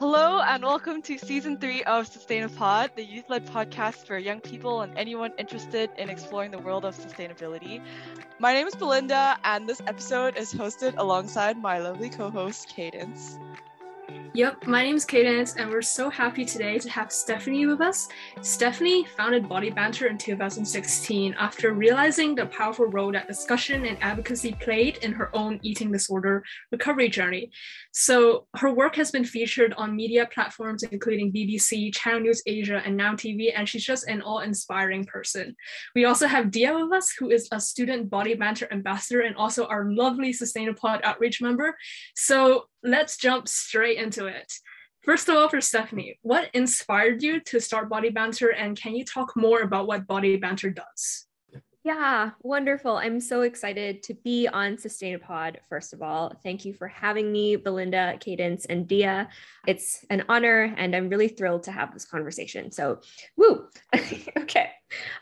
Hello and welcome to season three of SustainAPod, the youth-led podcast for young people and anyone interested in exploring the world of sustainability. My name is Belinda, and this episode is hosted alongside my lovely co-host Cadence. Yep, my name is Cadence, and we're so happy today to have Stephanie with us. Stephanie founded Body Banter in 2016 after realizing the powerful role that discussion and advocacy played in her own eating disorder recovery journey. So, her work has been featured on media platforms including BBC, Channel News Asia, and Now TV, and she's just an all inspiring person. We also have Dia with us, who is a student Body Banter ambassador and also our lovely SustainAPod outreach member. So, let's jump straight into it. First of all, for Stephanie, what inspired you to start Body Banter, and can you talk more about what Body Banter does? Yeah, wonderful. I'm so excited to be on SustainAPod. First of all, thank you for having me, Belinda, Cadence, and Dia. It's an honor, and I'm really thrilled to have this conversation. So, woo. okay.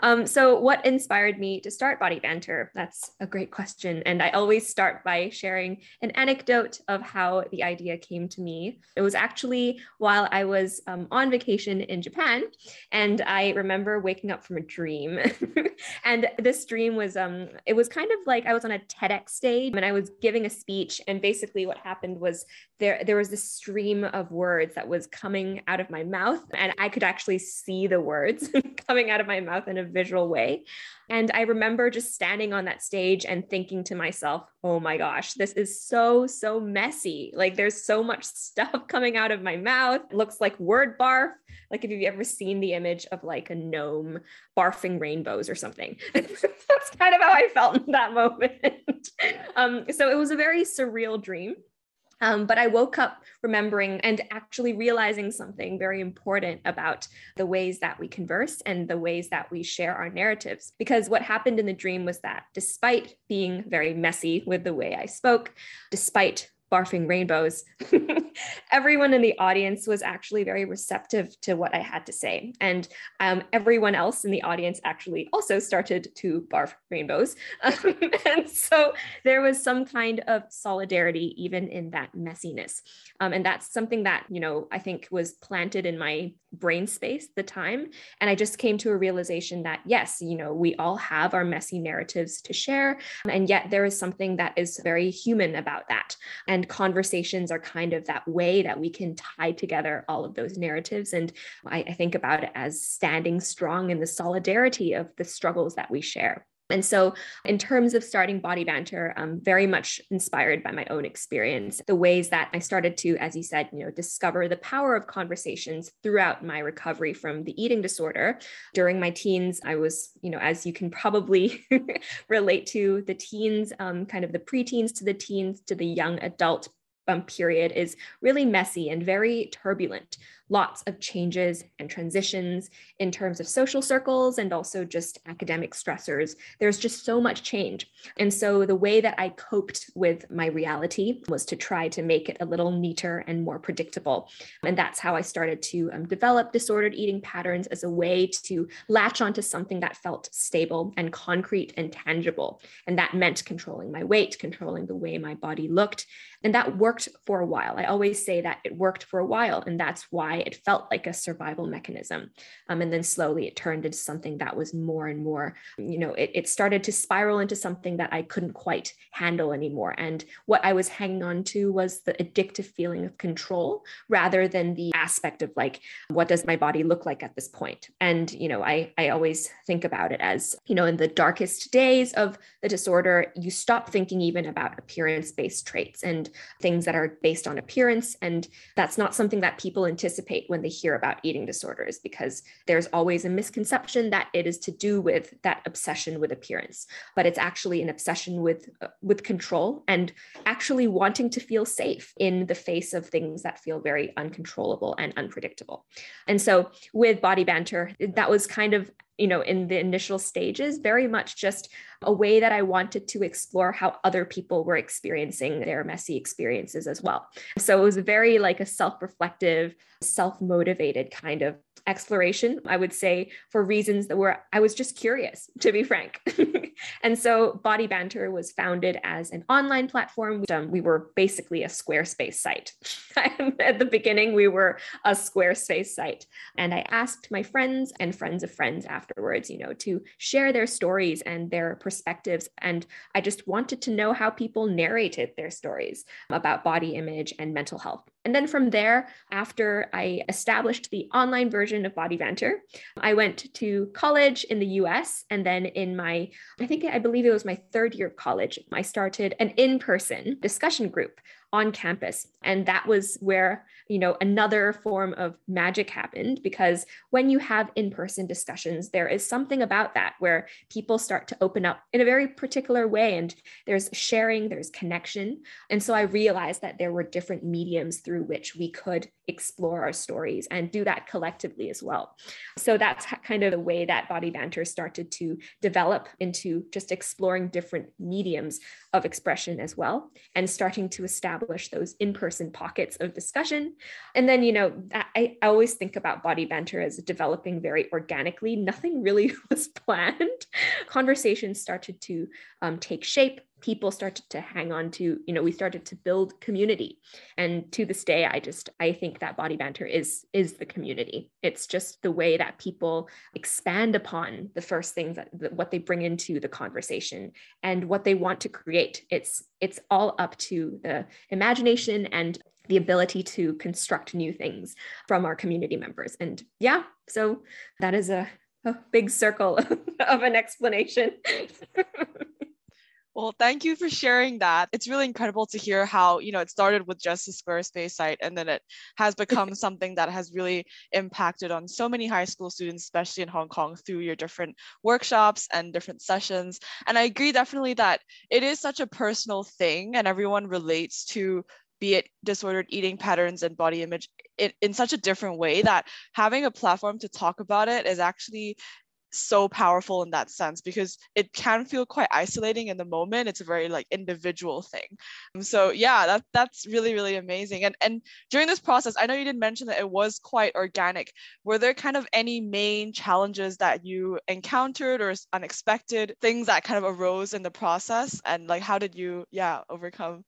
Um, so, what inspired me to start Body Banter? That's a great question. And I always start by sharing an anecdote of how the idea came to me. It was actually while I was um, on vacation in Japan, and I remember waking up from a dream. and this dream was um it was kind of like I was on a TEDx stage and I was giving a speech and basically what happened was there there was this stream of words that was coming out of my mouth and I could actually see the words coming out of my mouth in a visual way and I remember just standing on that stage and thinking to myself, oh my gosh, this is so, so messy. Like there's so much stuff coming out of my mouth. It looks like word barf. Like if you've ever seen the image of like a gnome barfing rainbows or something. That's kind of how I felt in that moment. um, so it was a very surreal dream. Um, but I woke up remembering and actually realizing something very important about the ways that we converse and the ways that we share our narratives. Because what happened in the dream was that despite being very messy with the way I spoke, despite barfing rainbows, everyone in the audience was actually very receptive to what I had to say. And um, everyone else in the audience actually also started to barf rainbows. And so there was some kind of solidarity even in that messiness. Um, and that's something that, you know, I think was planted in my brain space the time. And I just came to a realization that, yes, you know, we all have our messy narratives to share. And yet there is something that is very human about that. And conversations are kind of that way that we can tie together all of those narratives. And I, I think about it as standing strong in the solidarity of the struggles that we share. And so, in terms of starting Body Banter, I'm very much inspired by my own experience, the ways that I started to, as you said, you know, discover the power of conversations throughout my recovery from the eating disorder. During my teens, I was, you know, as you can probably relate to, the teens, um, kind of the preteens to the teens to the young adult um, period is really messy and very turbulent lots of changes and transitions in terms of social circles and also just academic stressors. There's just so much change. And so the way that I coped with my reality was to try to make it a little neater and more predictable. And that's how I started to um, develop disordered eating patterns as a way to latch onto something that felt stable and concrete and tangible. And that meant controlling my weight, controlling the way my body looked. And that worked for a while. I always say that it worked for a while. And that's why it felt like a survival mechanism. Um, and then slowly it turned into something that was more and more, you know, it, it started to spiral into something that I couldn't quite handle anymore. And what I was hanging on to was the addictive feeling of control rather than the aspect of like, what does my body look like at this point? And, you know, I, I always think about it as, you know, in the darkest days of the disorder, you stop thinking even about appearance based traits and things that are based on appearance. And that's not something that people anticipate when they hear about eating disorders because there's always a misconception that it is to do with that obsession with appearance but it's actually an obsession with uh, with control and actually wanting to feel safe in the face of things that feel very uncontrollable and unpredictable. And so with body banter that was kind of you know, in the initial stages, very much just a way that I wanted to explore how other people were experiencing their messy experiences as well. So it was very like a self reflective, self motivated kind of exploration, I would say, for reasons that were, I was just curious, to be frank. and so Body Banter was founded as an online platform. Um, we were basically a Squarespace site. At the beginning, we were a Squarespace site. And I asked my friends and friends of friends afterwards, you know, to share their stories and their perspectives. And I just wanted to know how people narrated their stories about body image and mental health. And then from there, after I established the online version of Body Banter, I went to college in the US. And then in my, I think I believe it was my third year of college, I started an in person discussion group on campus. And that was where, you know, another form of magic happened because when you have in person discussions, there is something about that where people start to open up in a very particular way and there's sharing, there's connection. And so I realized that there were different mediums through which we could explore our stories and do that collectively as well. So that's kind of the way that Body Banter started to develop into just exploring different mediums of expression as well and starting to establish those in-person pockets of discussion. And then you know I, I always think about body banter as developing very organically. Nothing really was planned. Conversations started to um, take shape people started to hang on to you know we started to build community. And to this day i just i think that body banter is is the community. It's just the way that people expand upon the first things that, what they bring into the conversation and what they want to create. It's it's all up to the imagination and the ability to construct new things from our community members. And yeah so that is a, a big circle of an explanation Well, thank you for sharing that. It's really incredible to hear how, you know, it started with just a Squarespace site and then it has become something that has really impacted on so many high school students, especially in Hong Kong, through your different workshops and different sessions. And I agree definitely that it is such a personal thing and everyone relates to be it disordered eating patterns and body image in, in such a different way that having a platform to talk about it is actually so powerful in that sense because it can feel quite isolating in the moment. It's a very like individual thing. Um, so yeah that that's really really amazing. And and during this process i know you did mention that it was quite organic. Were there kind of any main challenges that you encountered or unexpected things that kind of arose in the process? And like how did you yeah overcome?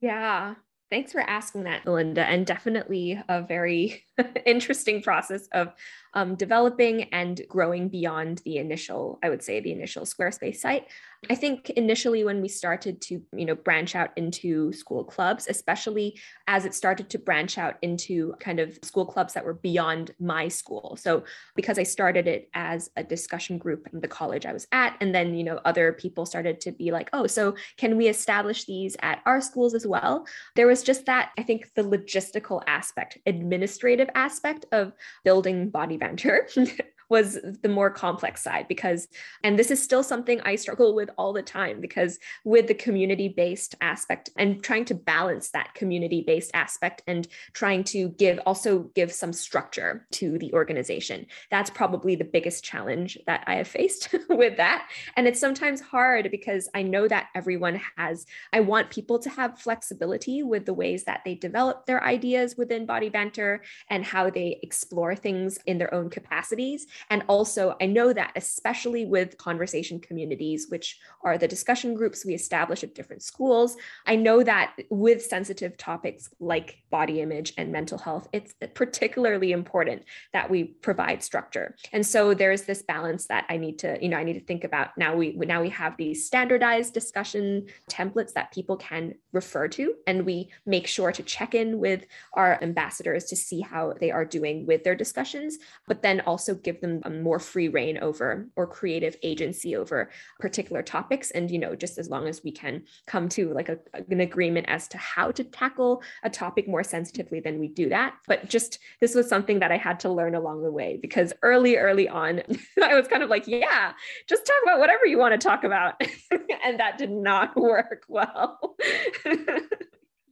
Yeah. Thanks for asking that, Belinda, and definitely a very interesting process of um, developing and growing beyond the initial, I would say, the initial Squarespace site. I think initially when we started to, you know, branch out into school clubs, especially as it started to branch out into kind of school clubs that were beyond my school. So because I started it as a discussion group in the college I was at, and then, you know, other people started to be like, oh, so can we establish these at our schools as well? There was just that, I think the logistical aspect, administrative aspect of building Body Banter was the more complex side because and this is still something i struggle with all the time because with the community based aspect and trying to balance that community based aspect and trying to give also give some structure to the organization that's probably the biggest challenge that i have faced with that. And it's sometimes hard because i know that everyone has i want people to have flexibility with the ways that they develop their ideas within body banter and how they explore things in their own capacities and also, I know that especially with conversation communities, which are the discussion groups we establish at different schools, I know that with sensitive topics like body image and mental health, it's particularly important that we provide structure. And so there's this balance that I need to, you know, I need to think about. Now we now we have these standardized discussion templates that people can refer to, and we make sure to check in with our ambassadors to see how they are doing with their discussions, but then also give them more free reign over or creative agency over particular topics. And you know just as long as we can come to like a, an agreement as to how to tackle a topic more sensitively then we do that. But just this was something that i had to learn along the way because early early on i was kind of like yeah just talk about whatever you want to talk about. And that did not work well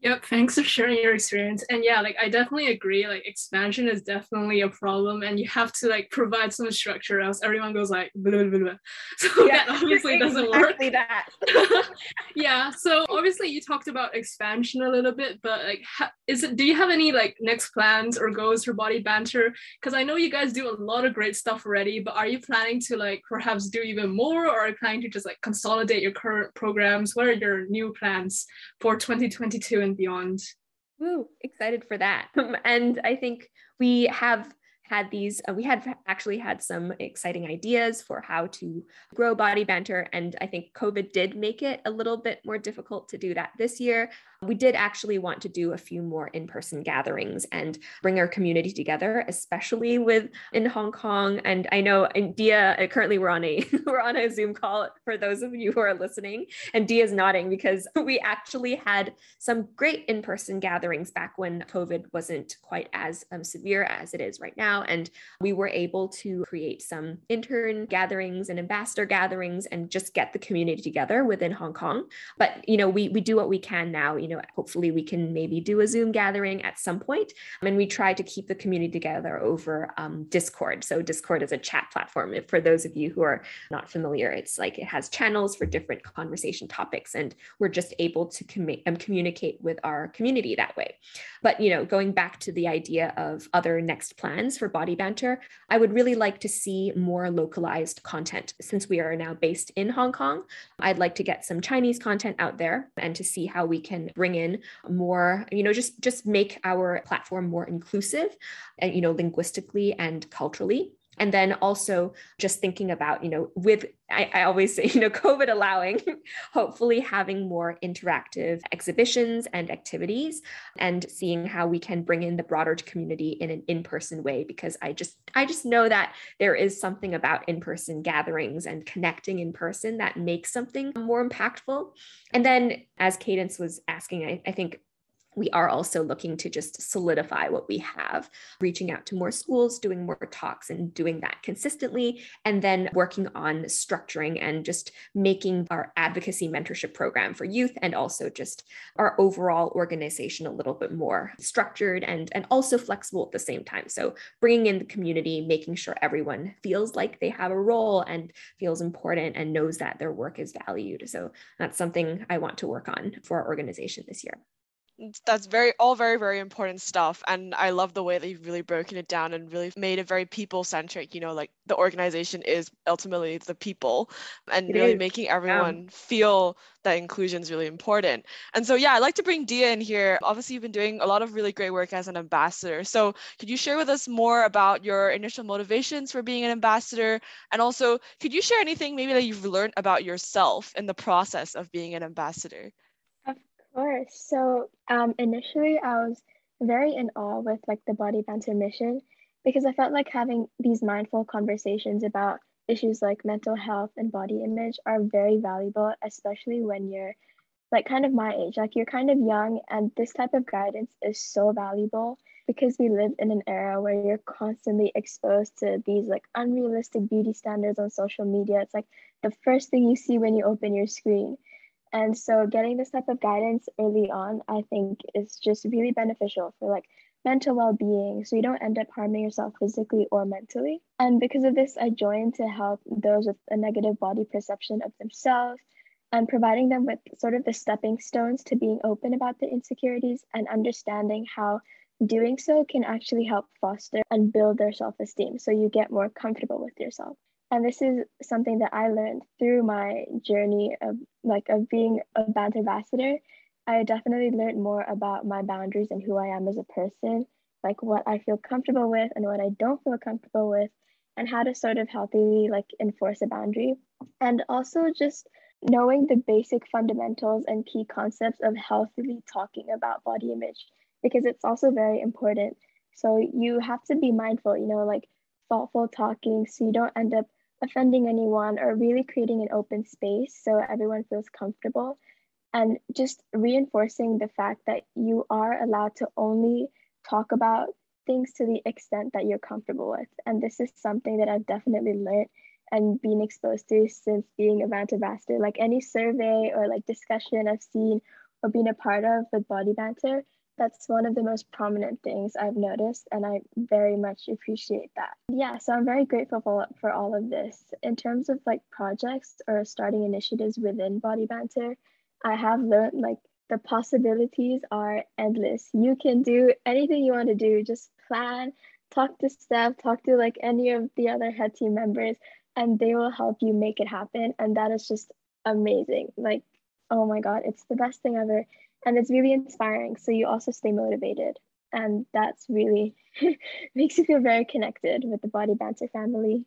Yep, thanks for sharing your experience. And yeah, like I definitely agree. Like expansion is definitely a problem, and you have to like provide some structure, else everyone goes like blah blah blah. So yeah, that obviously doesn't exactly work. That. yeah. So obviously you talked about expansion a little bit, but like, ha- is it? Do you have any like next plans or goals for Body Banter? Because I know you guys do a lot of great stuff already, but are you planning to like perhaps do even more, or are you planning to just like consolidate your current programs? What are your new plans for 2022 and and beyond. Woo, excited for that. and I think we have had these, uh, we had actually had some exciting ideas for how to grow body banter. And I think COVID did make it a little bit more difficult to do that this year. We did actually want to do a few more in-person gatherings and bring our community together, especially with in Hong Kong. And I know in Dia uh, currently we're on a we're on a Zoom call for those of you who are listening, and Dia's nodding because we actually had some great in-person gatherings back when COVID wasn't quite as um, severe as it is right now, and we were able to create some intern gatherings and ambassador gatherings and just get the community together within Hong Kong. But you know, we we do what we can now. You know know, hopefully we can maybe do a Zoom gathering at some point. And we try to keep the community together over um, Discord. So Discord is a chat platform. For those of you who are not familiar, it's like it has channels for different conversation topics, and we're just able to um, communicate with our community that way. But you know, going back to the idea of other next plans for Body Banter, I would really like to see more localized content. Since we are now based in Hong Kong, I'd like to get some Chinese content out there and to see how we can bring in more, you know, just just make our platform more inclusive and you know, linguistically and culturally and then also just thinking about you know with I, I, always say you know covid allowing hopefully having more interactive exhibitions and activities and seeing how we can bring in the broader community in an in-person way because i just i just know that there is something about in-person gatherings and connecting in person that makes something more impactful. And then as cadence was asking i, I think we are also looking to just solidify what we have, reaching out to more schools, doing more talks, and doing that consistently, and then working on structuring and just making our advocacy mentorship program for youth and also just our overall organization a little bit more structured and, and also flexible at the same time. So, bringing in the community, making sure everyone feels like they have a role and feels important and knows that their work is valued. So, that's something I want to work on for our organization this year that's very all very very important stuff and i love the way that you've really broken it down and really made it very people centric you know like the organization is ultimately the people and it really is. making everyone yeah. feel that inclusion is really important. And so yeah i'd like to bring dia in here. Obviously you've been doing a lot of really great work as an ambassador. So could you share with us more about your initial motivations for being an ambassador? And also could you share anything maybe that you've learned about yourself in the process of being an ambassador course. So um, initially, I was very in awe with like the Body Banter mission because I felt like having these mindful conversations about issues like mental health and body image are very valuable, especially when you're like kind of my age, like you're kind of young, and this type of guidance is so valuable because we live in an era where you're constantly exposed to these like unrealistic beauty standards on social media. It's like the first thing you see when you open your screen. And so getting this type of guidance early on, I think is just really beneficial for like mental well-being. So you don't end up harming yourself physically or mentally. And because of this, I joined to help those with a negative body perception of themselves and providing them with sort of the stepping stones to being open about the insecurities and understanding how doing so can actually help foster and build their self-esteem. So you get more comfortable with yourself and this is something that I learned through my journey of like of being a banter ambassador. I definitely learned more about my boundaries and who I am as a person, like what I feel comfortable with and what I don't feel comfortable with, and how to sort of healthily like enforce a boundary. And also just knowing the basic fundamentals and key concepts of healthily talking about body image, because it's also very important. So you have to be mindful, you know, like thoughtful talking so you don't end up offending anyone or really creating an open space so everyone feels comfortable and just reinforcing the fact that you are allowed to only talk about things to the extent that you're comfortable with. And this is something that I've definitely learned and been exposed to since being a Banter ambassador. Like any survey or like discussion I've seen or been a part of with body banter, that's one of the most prominent things I've noticed, and I very much appreciate that. Yeah, so I'm very grateful for, for all of this. In terms of like projects or starting initiatives within Body Banter, I have learned like the possibilities are endless. You can do anything you want to do, just plan, talk to staff, talk to like any of the other head team members, and they will help you make it happen. And that is just amazing. Like, oh my God, it's the best thing ever and it's really inspiring so you also stay motivated. And that's really makes you feel very connected with the body banter family.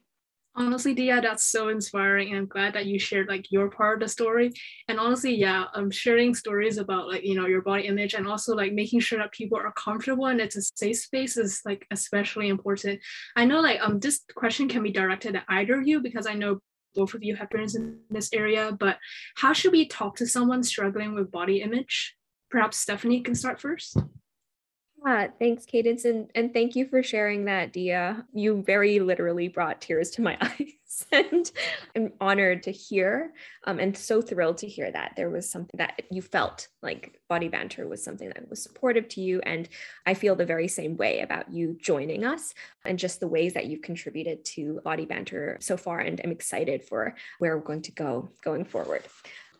Honestly dia that's so inspiring. And i'm glad that you shared like your part of the story. And honestly yeah i'm um, sharing stories about like you know your body image and also like making sure that people are comfortable and it's a safe space is like especially important. I know like um this question can be directed at either of you because i know both of you have experience in this area but how should we talk to someone struggling with body image perhaps Stephanie can start first. Yeah, thanks, Cadence, and, and thank you for sharing that, Dia. You very literally brought tears to my eyes, and I'm honored to hear, um, and so thrilled to hear that there was something that you felt like Body Banter was something that was supportive to you, and I feel the very same way about you joining us and just the ways that you've contributed to Body Banter so far, and I'm excited for where we're going to go going forward.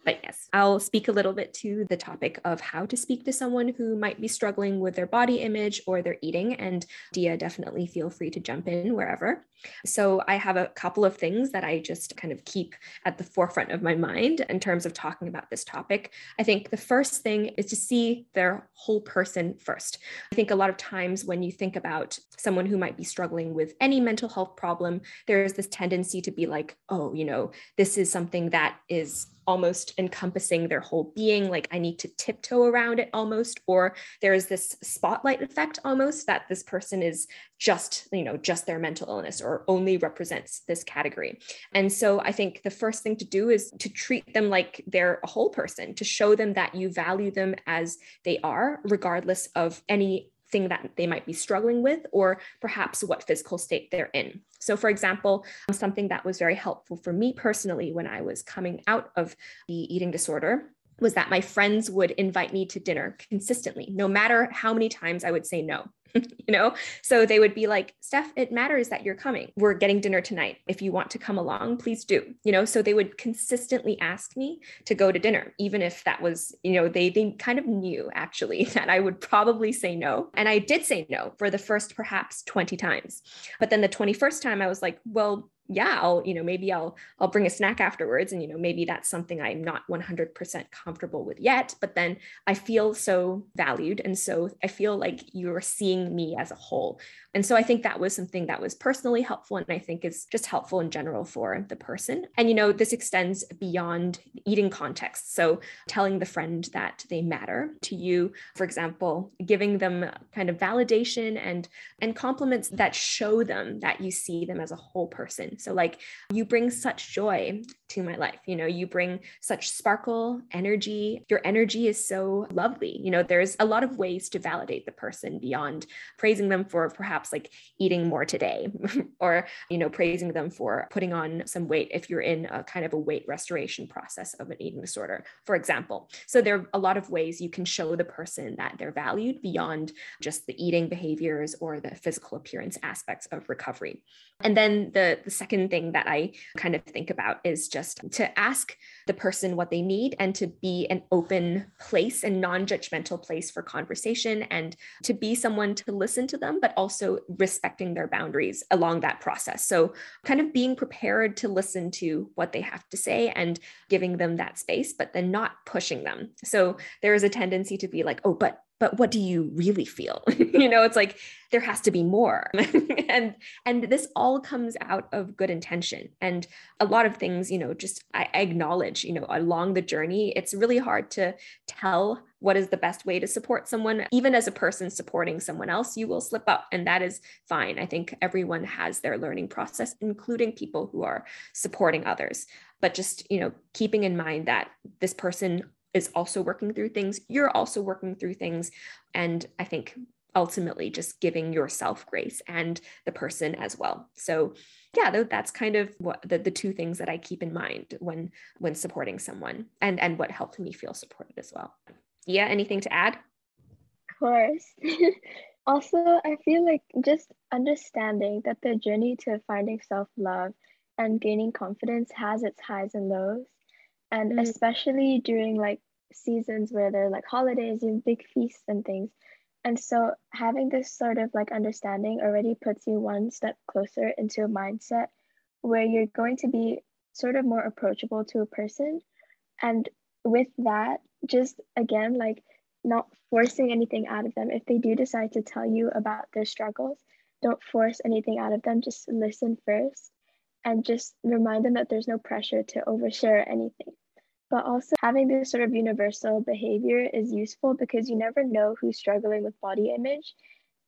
But yes, I'll speak a little bit to the topic of how to speak to someone who might be struggling with their body image or their eating. And Dia, definitely feel free to jump in wherever. So I have a couple of things that I just kind of keep at the forefront of my mind in terms of talking about this topic. I think the first thing is to see their whole person first. I think a lot of times when you think about someone who might be struggling with any mental health problem, there's this tendency to be like, oh, you know, this is something that is almost encompassing their whole being like i need to tiptoe around it almost or there's this spotlight effect almost that this person is just you know just their mental illness or only represents this category. And so i think the first thing to do is to treat them like they're a whole person to show them that you value them as they are regardless of any thing that they might be struggling with, or perhaps what physical state they're in. So, for example, something that was very helpful for me personally when I was coming out of the eating disorder was that my friends would invite me to dinner consistently, no matter how many times I would say no. you know? So they would be like, Steph, it matters that you're coming. We're getting dinner tonight. If you want to come along, please do. You know, so they would consistently ask me to go to dinner, even if that was, you know, they they kind of knew actually that I would probably say no. And I did say no for the first perhaps 20 times. But then the 21st time I was like, well, yeah i'll you know maybe i'll i'll bring a snack afterwards and you know maybe that's something i'm not 100% comfortable with yet but then i feel so valued and so i feel like you're seeing me as a whole and so i think that was something that was personally helpful and i think is just helpful in general for the person and you know this extends beyond eating context so telling the friend that they matter to you for example giving them kind of validation and and compliments that show them that you see them as a whole person so, like, you bring such joy to my life. You know, you bring such sparkle, energy. Your energy is so lovely. You know, there's a lot of ways to validate the person beyond praising them for perhaps like eating more today or, you know, praising them for putting on some weight if you're in a kind of a weight restoration process of an eating disorder, for example. So, there are a lot of ways you can show the person that they're valued beyond just the eating behaviors or the physical appearance aspects of recovery. And then the, the second thing that I kind of think about is just to ask the person what they need and to be an open place and non judgmental place for conversation and to be someone to listen to them, but also respecting their boundaries along that process. So, kind of being prepared to listen to what they have to say and giving them that space, but then not pushing them. So, there is a tendency to be like, oh, but but what do you really feel? You know it's like there has to be more. And and this all comes out of good intention. And a lot of things you know just I, acknowledge you know along the journey it's really hard to tell what is the best way to support someone. Even as a person supporting someone else you will slip up and that is fine. I think everyone has their learning process including people who are supporting others. But just you know keeping in mind that this person is also working through things you're also working through things and i think ultimately just giving yourself grace and the person as well so yeah that's kind of what the, the two things that i keep in mind when when supporting someone and and what helped me feel supported as well Yeah, anything to add? Of course. also, I feel like just understanding that the journey to finding self love and gaining confidence has its highs and lows. And mm. especially during like seasons where there are like holidays and big feasts and things. And so having this sort of like understanding already puts you one step closer into a mindset where you're going to be sort of more approachable to a person. And with that, just again, like not forcing anything out of them. If they do decide to tell you about their struggles, don't force anything out of them. Just listen first and just remind them that there's no pressure to overshare anything. But also having this sort of universal behavior is useful because you never know who's struggling with body image.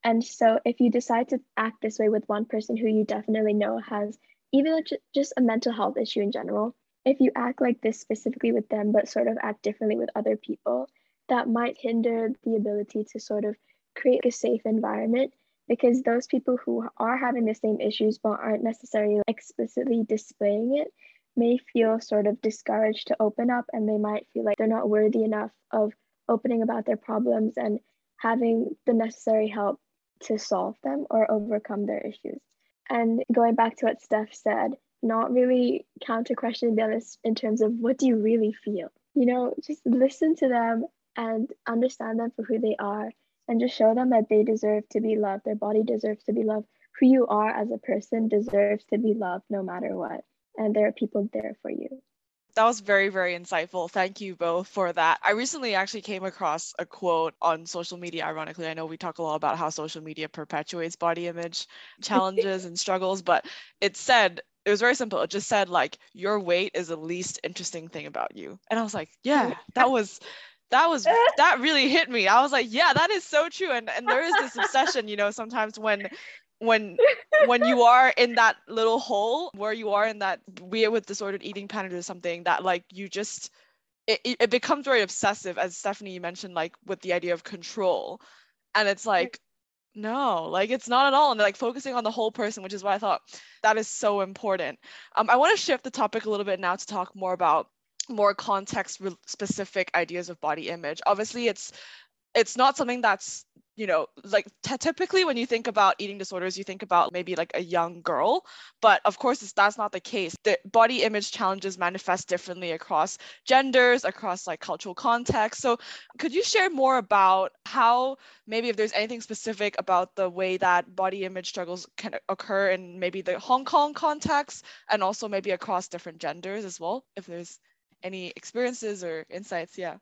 And so if you decide to act this way with one person who you definitely know has even just a mental health issue in general, if you act like this specifically with them, but sort of act differently with other people, that might hinder the ability to sort of create a safe environment because those people who are having the same issues but aren't necessarily explicitly displaying it may feel sort of discouraged to open up and they might feel like they're not worthy enough of opening about their problems and having the necessary help to solve them or overcome their issues. And going back to what Steph said, not really counter question the others in terms of what do you really feel? You know, just listen to them and understand them for who they are and just show them that they deserve to be loved. Their body deserves to be loved. Who you are as a person deserves to be loved no matter what and there are people there for you. That was very, very insightful. Thank you both for that. I recently actually came across a quote on social media. Ironically, I know we talk a lot about how social media perpetuates body image challenges and struggles, but it said, it was very simple. It just said, like, your weight is the least interesting thing about you. And I was like, yeah, that was that was that really hit me. I was like, yeah, that is so true. And and there is this obsession, you know, sometimes when when when you are in that little hole where you are in that weird with disordered eating pattern or something that like you just it, it becomes very obsessive as stephanie you mentioned like with the idea of control and it's like no like it's not at all and like focusing on the whole person which is why i thought that is so important um, i want to shift the topic a little bit now to talk more about more context specific ideas of body image obviously it's it's not something that's you know, like typically when you think about eating disorders, you think about maybe like a young girl, but of course that's not the case. The body image challenges manifest differently across genders, across like cultural context. So, could you share more about how maybe if there's anything specific about the way that body image struggles can occur in maybe the Hong Kong context and also maybe across different genders as well? If there's any experiences or insights, yeah.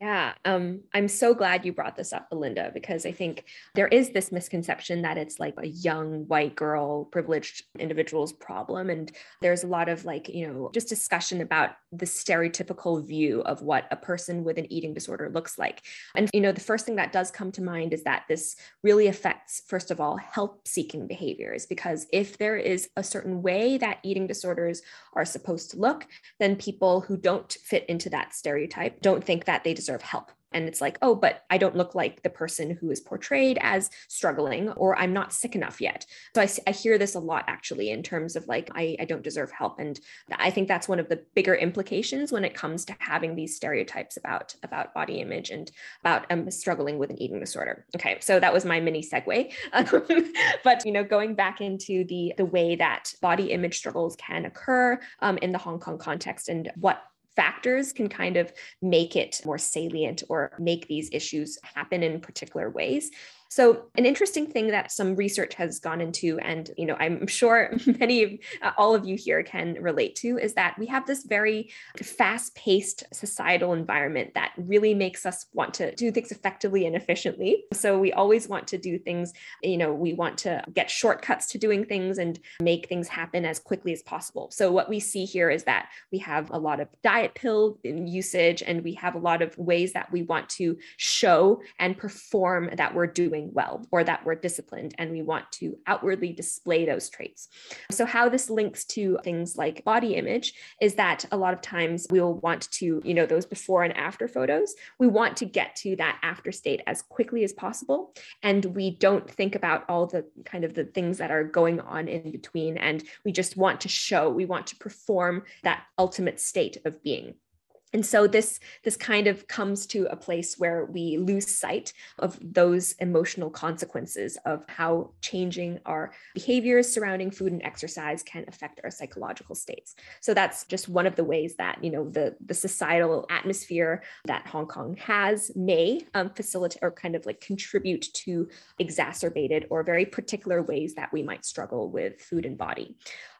Yeah, um, I'm so glad you brought this up, Belinda, because I think there is this misconception that it's like a young white girl, privileged individual's problem. And there's a lot of like, you know, just discussion about the stereotypical view of what a person with an eating disorder looks like. And, you know, the first thing that does come to mind is that this really affects, first of all, help seeking behaviors, because if there is a certain way that eating disorders are supposed to look, then people who don't fit into that stereotype don't think that they deserve deserve help. And it's like, oh, but I don't look like the person who is portrayed as struggling, or I'm not sick enough yet. So I, I hear this a lot actually in terms of like, I, I don't deserve help. And I think that's one of the bigger implications when it comes to having these stereotypes about, about body image and about um, struggling with an eating disorder. Okay, so that was my mini segue. but, you know, going back into the, the way that body image struggles can occur um, in the Hong Kong context and what factors can kind of make it more salient or make these issues happen in particular ways. So, an interesting thing that some research has gone into, and you know, I'm sure many of uh, all of you here can relate to, is that we have this very fast-paced societal environment that really makes us want to do things effectively and efficiently. So we always want to do things, you know, we want to get shortcuts to doing things and make things happen as quickly as possible. So what we see here is that we have a lot of diet pill usage, and we have a lot of ways that we want to show and perform that we're doing doing well or that we're disciplined and we want to outwardly display those traits. So, how this links to things like body image is that a lot of times we'll want to, you know, those before and after photos, we want to get to that after state as quickly as possible. And we don't think about all the kind of the things that are going on in between. And we just want to show, we want to perform that ultimate state of being. And so this this kind of comes to a place where we lose sight of those emotional consequences of how changing our behaviors surrounding food and exercise can affect our psychological states. So that's just one of the ways that you know the the societal atmosphere that Hong Kong has may um, facilitate or kind of like contribute to exacerbated or very particular ways that we might struggle with food and body.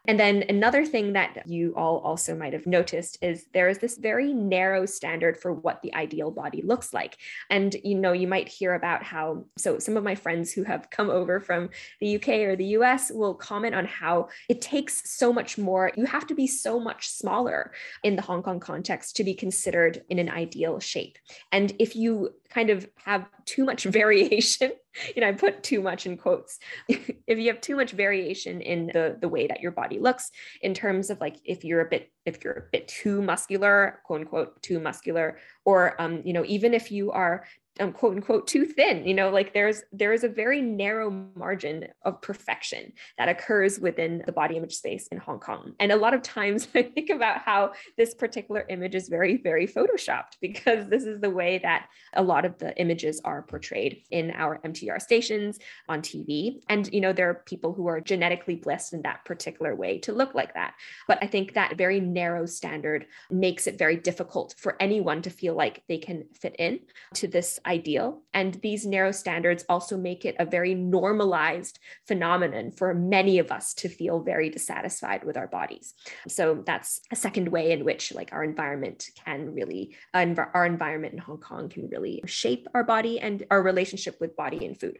And then another thing that you all also might have noticed is there is this very narrow standard for what the ideal body looks like. And you know, you might hear about how so some of my friends who have come over from the UK or the US will comment on how it takes so much more. You have to be so much smaller in the Hong Kong context to be considered in an ideal shape. And if you kind of have too much variation you know i put too much in quotes. If you have too much variation in the the way that your body looks in terms of like if you're a bit if you're a bit too muscular quote unquote too muscular or um you know even if you are um, quote unquote too thin you know like there's there is a very narrow margin of perfection that occurs within the body image space in hong kong. And a lot of times i think about how this particular image is very very photoshopped because this is the way that a lot of the images are portrayed in our mtr stations on tv and you know there are people who are genetically blessed in that particular way to look like that. But i think that very narrow standard makes it very difficult for anyone to feel like they can fit in to this ideal. And these narrow standards also make it a very normalized phenomenon for many of us to feel very dissatisfied with our bodies. So that's a second way in which like our environment can really, our environment in Hong Kong can really shape our body and our relationship with body and food.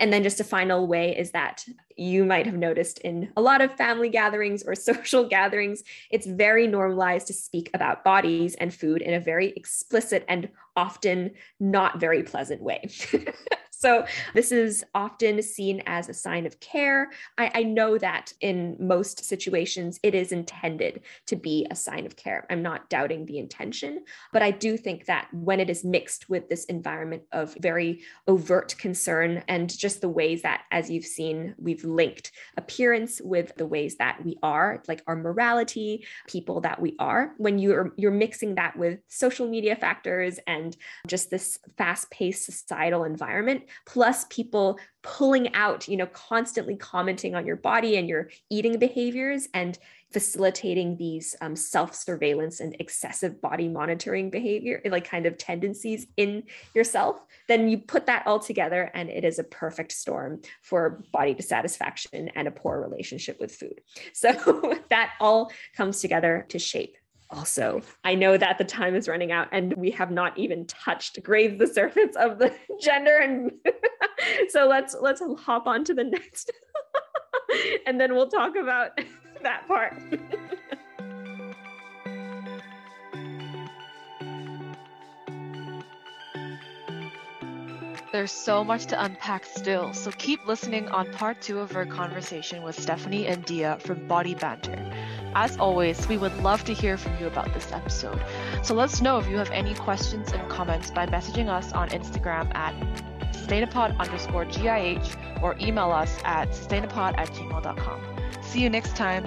And then just a final way is that you might have noticed in a lot of family gatherings or social gatherings, it's very normalized to speak about bodies and food in a very explicit and often not very pleasant way. So, this is often seen as a sign of care. I, I, know that in most situations, it is intended to be a sign of care. I'm not doubting the intention, but I do think that when it is mixed with this environment of very overt concern and just the ways that, as you've seen, we've linked appearance with the ways that we are, like our morality, people that we are, when you're you're mixing that with social media factors and just this fast-paced societal environment plus people pulling out, you know, constantly commenting on your body and your eating behaviors and facilitating these um, self-surveillance and excessive body monitoring behavior like kind of tendencies in yourself then you put that all together and it is a perfect storm for body dissatisfaction and a poor relationship with food. So that all comes together to shape also i know that the time is running out and we have not even touched grazed the surface of the gender and so let's let's hop on to the next. And then we'll talk about that part There's so much to unpack still, so keep listening on part two of our conversation with Stephanie and Dia from Body Banter. As always, we would love to hear from you about this episode. So let us know if you have any questions and comments by messaging us on Instagram at sustainapod underscore GIH or email us at sustainapod at gmail.com. See you next time.